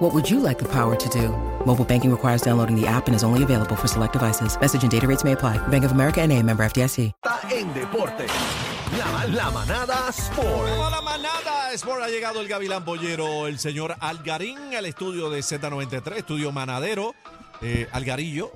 What would you like the power to do? Mobile banking requires downloading the app and is only available for select devices. Message and data rates may apply. Bank of America and a member FDIC. en deporte. La, la manada Sport. Toda la manada Sport ha llegado el Gavilán Bollero, el señor Algarín, al estudio de Z93, estudio manadero. Eh, Algarillo,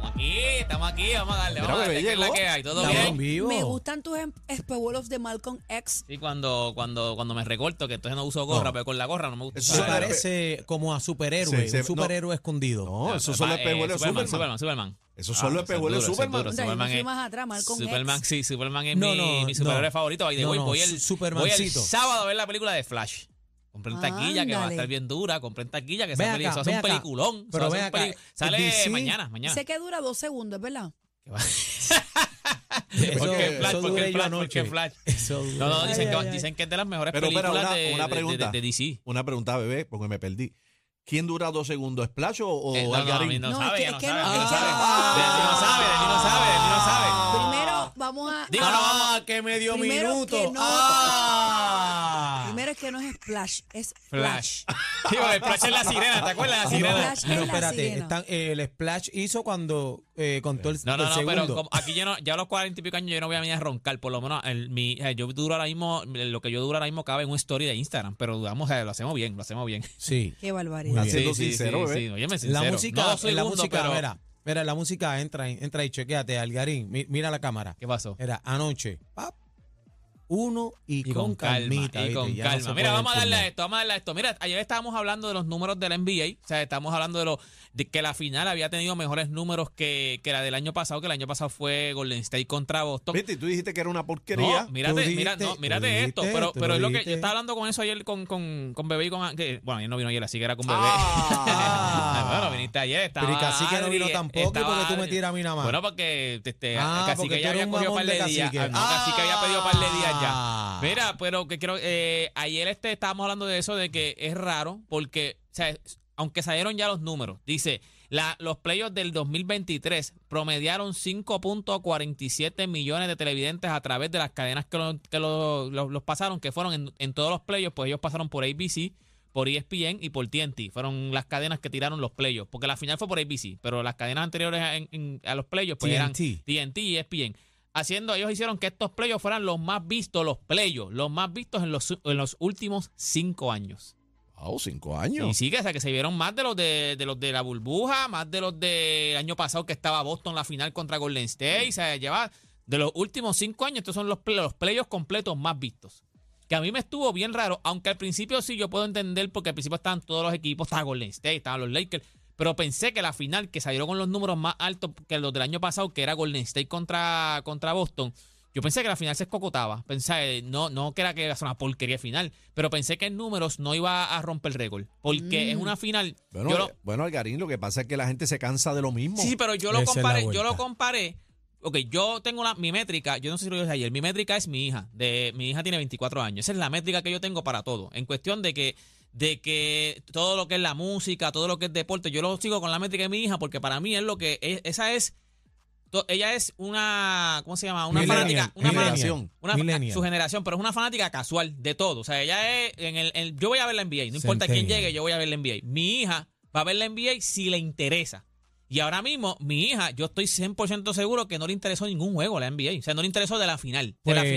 Estamos aquí, estamos aquí, vamos a darle, vamos a darle, ¿qué es la llegó. que hay? ¿Todo bien? vivo. Me gustan tus em- espejuelos de Malcolm X. Sí, cuando, cuando, cuando me recorto, que entonces no uso gorra, No. pero con la gorra no me gusta Eso Se parece como a superhéroe, Sí, sí, un superhéroe escondido. no, esos son los espejuelos de eh, Superman, Superman. Superman, Superman. Esos son los espejuelos de ese es Superman. Superman es- más atrás, Malcolm Superman, X. sí, Superman es No, mi, no, mi superhéroe no. favorito. By the No, way, no, voy, el, su- voy el Supermancito. sábado a ver la película de Flash. Compré en taquilla que va a Ándale. estar bien dura. Compré en taquilla que Ve esa acá, película, eso hace ve un acá. peliculón. Pero eso ve hace un acá, peli- Sale DC mañana, mañana. Sé que dura dos segundos, es ¿verdad? Eso, ¿Por qué Flash? eso ¿Por qué duré yo Flash? ¿Por anoche. Flash? Eso No, no, dicen, Ay, que, ay, ay. dicen que es de las mejores Pero, pero, películas una, de, una de- de- pregunta. de DC. Una pregunta, bebé, porque me perdí. ¿Quién dura dos segundos? ¿Splash o, o Eh, no, no, a Algarín? no, No, sabe, es que- ella no es que sabe, no- no es que sabe. mí no sabe, no no. Primero, vamos a. Digo, no, vamos- Ah, que me dio Primero minuto. que no- Ah. Es que no es Splash, es Flash. Flash. Sí, porque el Flash es la sirena, ¿te acuerdas de la sirena? Flash pero es la espérate, sirena. están- eh, el Splash hizo cuando eh, contó el, No, no, el no, segundo. pero como aquí yo no, ya a los cuarenta y pico años yo no voy a venir a roncar, por lo menos el, mi, eh, yo duro ahora mismo, lo que yo duro ahora mismo cabe en un story de Instagram, pero dudamos, eh, lo hacemos bien, lo hacemos bien. Sí. Qué barbaridad. Muy bien. Siendo sincero, bebé. sí, óyeme, sincero. La música, no soy la música, pero- mira, mira, la música entra, entra y chequéate, Algarín, mi- mira la cámara. ¿Qué pasó? Era anoche, pap, uno y, Y con, calma, calmita, y con no calma. Mira, vamos a darle a esto, vamos a darle a esto. Mira, ayer estábamos hablando de los números de la NBA, o sea, estamos hablando de, lo, de que la final había tenido mejores números que, que la del año pasado, que el año pasado fue Golden State contra Boston. Viste, tú dijiste que era una porquería. No, mírate, mira, no, mírate esto, dijiste, pero, tú pero es lo que yo estaba hablando con eso ayer con, con, con Bebé y con que, bueno, ayer no vino ayer, así que era con Bebé. Ah. Bueno, viniste ayer, estaba Pero y Cacique no Adri, vino tampoco, ¿y estaba por qué tú me tiras a mí nada más? Bueno, porque este, Ah, porque tú ya había cogido par de, días. Ah, No, Cacique había pedido par de días ya. Ah. Mira, pero que quiero, eh, ayer este estábamos hablando de eso, de que es raro, porque, o sea, aunque salieron ya los números, dice, la, los playoffs del 2023 promediaron 5.47 millones de televidentes a través de las cadenas que, lo- que lo- lo- los pasaron, que fueron en, en todos los playoffs, pues ellos pasaron por ABC, por ESPN y por TNT. Fueron las cadenas que tiraron los playoffs, porque la final fue por ABC, pero las cadenas anteriores en- a los playoffs pues eran TNT. TNT y ESPN. Haciendo, ellos hicieron que estos playoffs fueran los más vistos, los playoffs, los más vistos en los, en los últimos cinco años. Oh, cinco años. Y sí, que, o sea, que se vieron más de los de, de los de la burbuja, más de los del año pasado que estaba Boston en la final contra Golden State. O sea, lleva de los últimos cinco años, estos son los, los playoffs completos más vistos. Que a mí me estuvo bien raro, aunque al principio sí yo puedo entender, porque al principio estaban todos los equipos, estaba Golden State, estaban los Lakers, pero pensé que la final, que salieron con los números más altos que los del año pasado, que era Golden State contra, contra Boston, yo pensé que la final se escocotaba. Pensé, eh, no, no que era que iba a ser una porquería final, pero pensé que en números no iba a romper el récord. Porque es una final. Bueno, lo- eh, bueno, Algarín, lo que pasa es que la gente se cansa de lo mismo. sí, pero yo lo Esa comparé. Yo lo comparé. Ok, yo tengo la, mi métrica, yo no sé si lo dije ayer, mi métrica es mi hija. De, mi hija tiene 24 años. Esa es la métrica que yo tengo para todo. En cuestión de que, de que todo lo que es la música, todo lo que es deporte, yo lo sigo con la métrica de mi hija porque para mí es lo que es, esa es ella es una, ¿cómo se llama? Una Millennial, fanática, una millennial. su generación, pero es una fanática casual de todo. O sea, ella es, en el, en- yo voy a ver la NBA, no importa quién llegue, yo voy a ver la NBA. Mi hija va a ver la NBA si le interesa. Y ahora mismo, mi hija, yo estoy 100% seguro que no le interesó ningún juego la NBA. O sea, no le interesó de la final. De la Pues,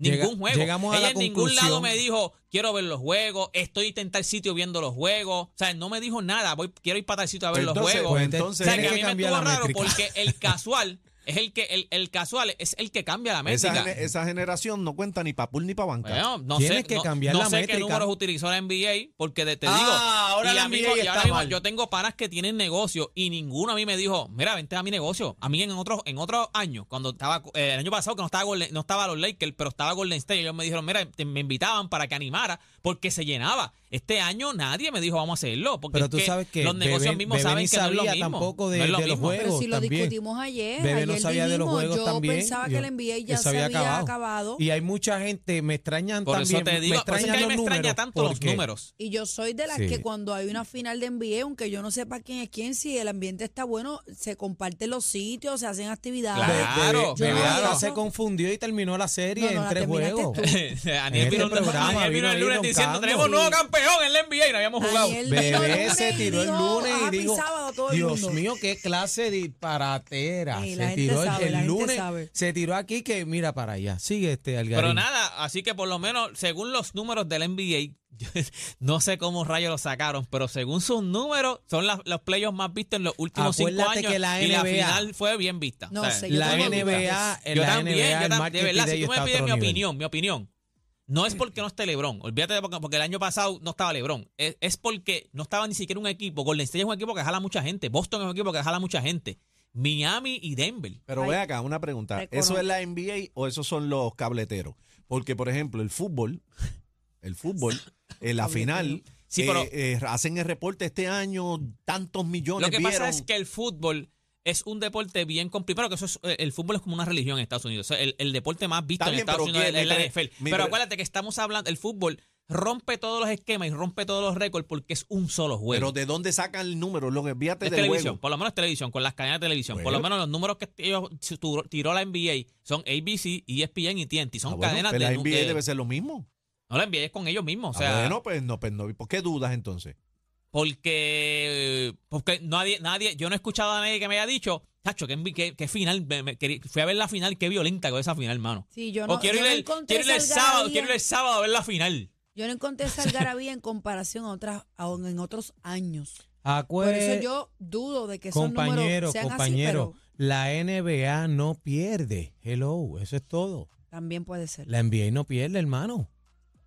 llega- Ningún juego. llegamos a Ella la en ningún lado me dijo, quiero ver los juegos, estoy en tal sitio viendo los juegos. O sea, no me dijo nada, voy, quiero ir para tal sitio a ver los juegos. pues entonces- o sea, que a mí me estuvo raro métrica. porque el casual es el que, el, el casual es el que cambia la métrica. esa generación no cuenta ni para pool ni para banca. Bueno, no Tienes sé, que no, cambiar no la sé qué métrica. números utilizó la NBA, porque de- te Ah, digo, ahora y, la NBA y ahora mismo mal. yo tengo panas que tienen negocio y ninguno a mí me dijo, mira, vente a mi negocio. A mí en otros en otros años, cuando estaba eh, el año pasado que no estaba Golden- no estaba los Lakers, pero estaba Golden State, ellos me dijeron, mira, te- me invitaban para que animara porque se llenaba. Este año nadie me dijo vamos a hacerlo. Porque Pero es tú sabes que los negocios Bebé- mismos Bebé saben que no es lo sabía mismo. tampoco de- No es lo de los mismo. juegos. Pero si lo también. discutimos ayer, Bebé ayer no sabía de los juegos yo también. pensaba que el NBA ya se había acabado. Y hay mucha gente, me extrañan Por también. eso te me digo, por eso es que a extrañan mí me los extraña números, tanto los números. Y yo soy de las Sí. que cuando hay una final de NBA, aunque yo no sepa quién es quién, si el ambiente está bueno, se comparten los sitios, se hacen actividades. Claro, Bebé, Bebé claro. se confundió y terminó la serie No, no, en tres juegos. tú. Aniel este vino, el lunes diciendo tenemos nuevo campeón en la NBA y no habíamos jugado. Bebé se tiró el lunes y "Happy dijo, Dios mundo". mío, qué clase de disparatera. Sí, se tiró el- sabe, lunes, sabe. se tiró aquí que mira para allá. Sigue este Algarín. Pero nada, así que por lo menos, según los números del NBA, yo no sé cómo rayos lo sacaron, pero según sus números, son las- los playoffs más vistos en los últimos cinco años. que la y la final fue bien vista. No O sea, sé, yo La. NBA, yo la también, NBA, yo el tam- de verdad, si tú me pides mi nivel. opinión, mi opinión, no es porque no esté LeBron, olvídate de porque, porque el año pasado no estaba LeBron, es, es porque no estaba ni siquiera un equipo, Golden State es un equipo que jala mucha gente, Boston es un equipo que jala mucha gente, Miami y Denver. Pero ve acá, una pregunta. ¿Eso es la NBA o esos son los cableteros? Porque, por ejemplo, el fútbol, el fútbol, en la final, Sí, eh, pero- eh, hacen el reporte este año, tantos millones Lo que pasa es que el fútbol es un deporte bien complicado. que eso es- eh, el fútbol es como una religión en Estados Unidos. O sea, el, el deporte más visto en Estados pero Unidos es la NFL. Pero acuérdate que estamos hablando, el fútbol rompe todos los esquemas y rompe todos los récords porque es un solo juego. Pero ¿de dónde sacan el número? Lo que envíate del televisión, juego. por lo menos televisión, con las cadenas de televisión. Por lo menos los números que ellos tiró la NBA son ABC, ESPN y TNT. Son Ah, bueno, cadenas pues de, la NBA de- debe ser lo mismo. No la NBA es con ellos mismos. O Ah, bueno, pues no, pues no. ¿Por qué dudas entonces? Porque porque nadie nadie yo no he escuchado a nadie que me haya dicho Chacho, qué, qué- qué final, me- me- fui a ver la final, qué violenta con esa final, mano. Sí, yo o no, quiero yo ir, no el, quiero ir el sábado, quiero ir el sábado a ver la final. Yo no encontré esa algarabía en comparación a otras, a- en otros años. Por eso yo dudo de que esos compañero, números sean compañero, así, la NBA no pierde. Hello, eso es todo. pero también puede ser. La NBA no pierde, hermano.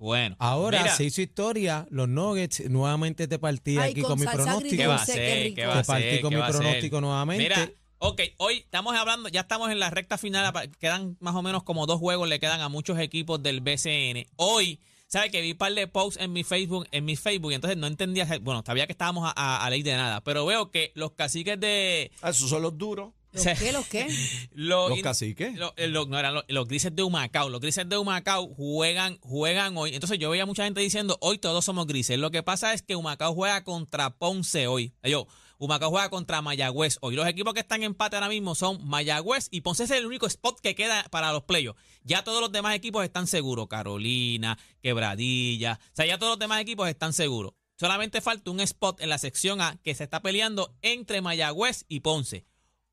Bueno, Ahora mira, se hizo historia, los Nuggets, nuevamente te partí Ay, aquí con con, mi pronóstico. ¿qué va a dulce, qué hacer? rico. ¿Qué va a Te partí con ¿Qué mi pronóstico nuevamente. Mira, ok, hoy estamos hablando, ya estamos en la recta final, quedan más o menos como dos juegos, le quedan a muchos equipos del BCN. Hoy, ¿sabes que Vi un par de posts en mi Facebook, en mi Facebook, y entonces no entendía, bueno, sabía que estábamos a, a- a ley de nada, pero veo que los caciques de... Ah, esos son los duros. ¿Los qué? ¿Los qué? Los, Los caciques. lo- eh, no, eran los, los grises de Humacao. Los grises de Humacao juegan, juegan hoy. Entonces yo veía mucha gente diciendo, hoy todos somos grises. Lo que pasa es que Humacao juega contra Ponce hoy. Yo, Humacao juega contra Mayagüez hoy. Los equipos que están en empate ahora mismo son Mayagüez y Ponce es el único spot que queda para los playoffs. Ya todos los demás equipos están seguros. Carolina, Quebradilla. O sea, ya todos los demás equipos están seguros. Solamente falta un spot en la sección A que se está peleando entre Mayagüez y Ponce.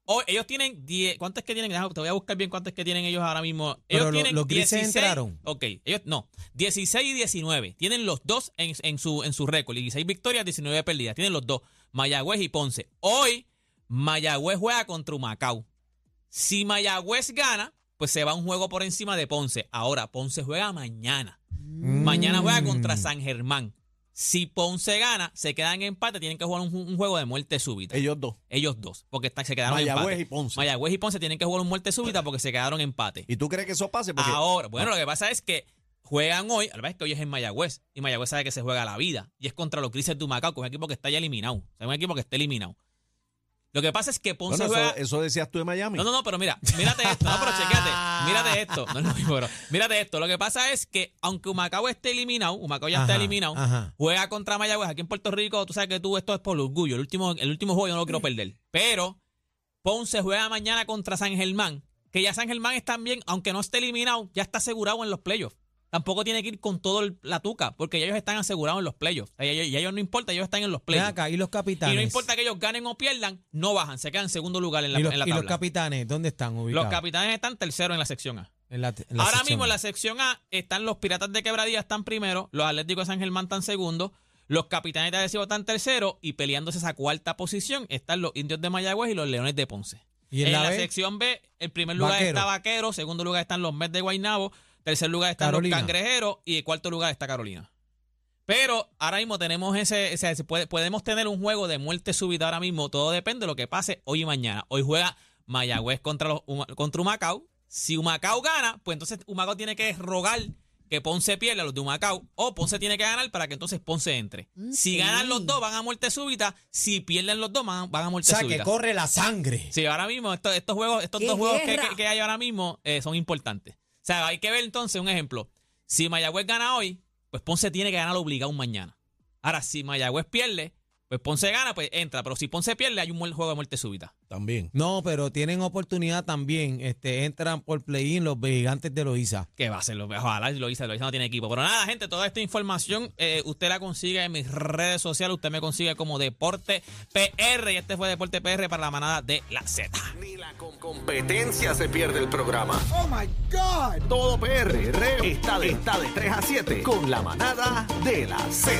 Hoy, ellos tienen 10. ¿Cuántos es que tienen? Te voy a buscar bien cuántos es que tienen ellos ahora mismo. Ellos Pero tienen los grises entraron. Ok, ellos no. 16 y 19. Tienen los dos en, en su, en su récord. 16 victorias, 19 perdidas. Tienen los dos. Mayagüez y Ponce. Hoy, Mayagüez juega contra Humacao. Si Mayagüez gana, pues se va un juego por encima de Ponce. Ahora, Ponce juega mañana. Mañana juega contra Mm. San Germán. Si Ponce gana, se quedan en empate, tienen que jugar un, un juego de muerte súbita. Ellos dos. Ellos dos, porque están- se quedaron en Mayagüez empate. y Ponce. Mayagüez y Ponce tienen que jugar un muerte súbita porque se quedaron en empate. ¿Y tú crees que eso pase? Porque Ahora, bueno, lo que pasa es que juegan hoy, a la vez que hoy es en Mayagüez, y Mayagüez sabe que se juega la vida, y es contra los Crises de Humacao, que es un equipo que está ya eliminado. O sea, un equipo que está eliminado. Lo que pasa es que Ponce bueno, juega... eso, eso decías tú de Miami. No, no, no, pero mira, mírate esto, no, pero chequéate, mírate esto, no mismo, pero mírate esto. Lo que pasa es que, aunque Humacao esté eliminado, Humacao ya está Ajá, eliminado, ajá. juega contra Mayagüez aquí en Puerto Rico, tú sabes que tú esto es por orgullo, el último, el último juego yo no lo quiero perder. Pero Ponce juega mañana contra San Germán, que ya San Germán es también, aunque no esté eliminado, ya está asegurado en los playoffs. Tampoco tiene que ir con todo el- la tuca, porque ya ellos están asegurados en los playoffs. Y ellos, ellos no importa, ellos están en los playoffs. acá, y los capitanes. Y no importa que ellos ganen o pierdan, no bajan, se quedan en segundo lugar en la, y los, en la y los capitanes, ¿dónde están ubicados? Los capitanes están terceros en la sección A. En la- en la Ahora mismo en la sección A están los Piratas de Quebradilla, están primero, los Atléticos de San Germán están segundo, los Capitanes de Arecibo están tercero y peleándose esa cuarta posición están los Indios de Mayagüez y los Leones de Ponce. ¿Y en en la B? sección B, el primer lugar Vaquero. está Vaquero, segundo lugar están los Mets de Guaynabo, tercer lugar están Carolina. los Cangrejeros y en cuarto lugar está Carolina. Pero ahora mismo tenemos ese, o podemos tener un juego de muerte súbita ahora mismo. Todo depende de lo que pase hoy y mañana. Hoy juega Mayagüez contra, los, contra Humacao. Si Humacao gana, pues entonces Humacao tiene que rogar que Ponce pierda los de Humacao o Ponce tiene que ganar para que entonces Ponce entre. Si ganan los dos van a muerte súbita, si pierden los dos van, a O muerte sea, que súbita. corre la sangre. Sí, ahora mismo estos, estos juegos, estos ¡Qué dos juegos que, guerra! que- que hay ahora mismo eh, son importantes. O sea, hay que ver entonces un ejemplo. Si Mayagüez gana hoy, pues Ponce tiene que ganar obligado mañana. Ahora, si Mayagüez pierde, pues Ponce gana, pues entra. Pero si Ponce pierde, hay un juego de muerte súbita. También. No, pero tienen oportunidad también. Este, entran por play-in los gigantes de Loíza. ¿Qué va a ser? Ojalá lo hice, lo hice, no tiene equipo. Pero nada, gente, toda esta información eh, usted la consigue en mis redes sociales. Usted me consigue como Deporte PR. Y este fue Deporte PR para la manada de la Z. Ni la con- competencia se pierde el programa. Oh my God. Todo PR está de, está de 3 a 7 con la manada de la Z.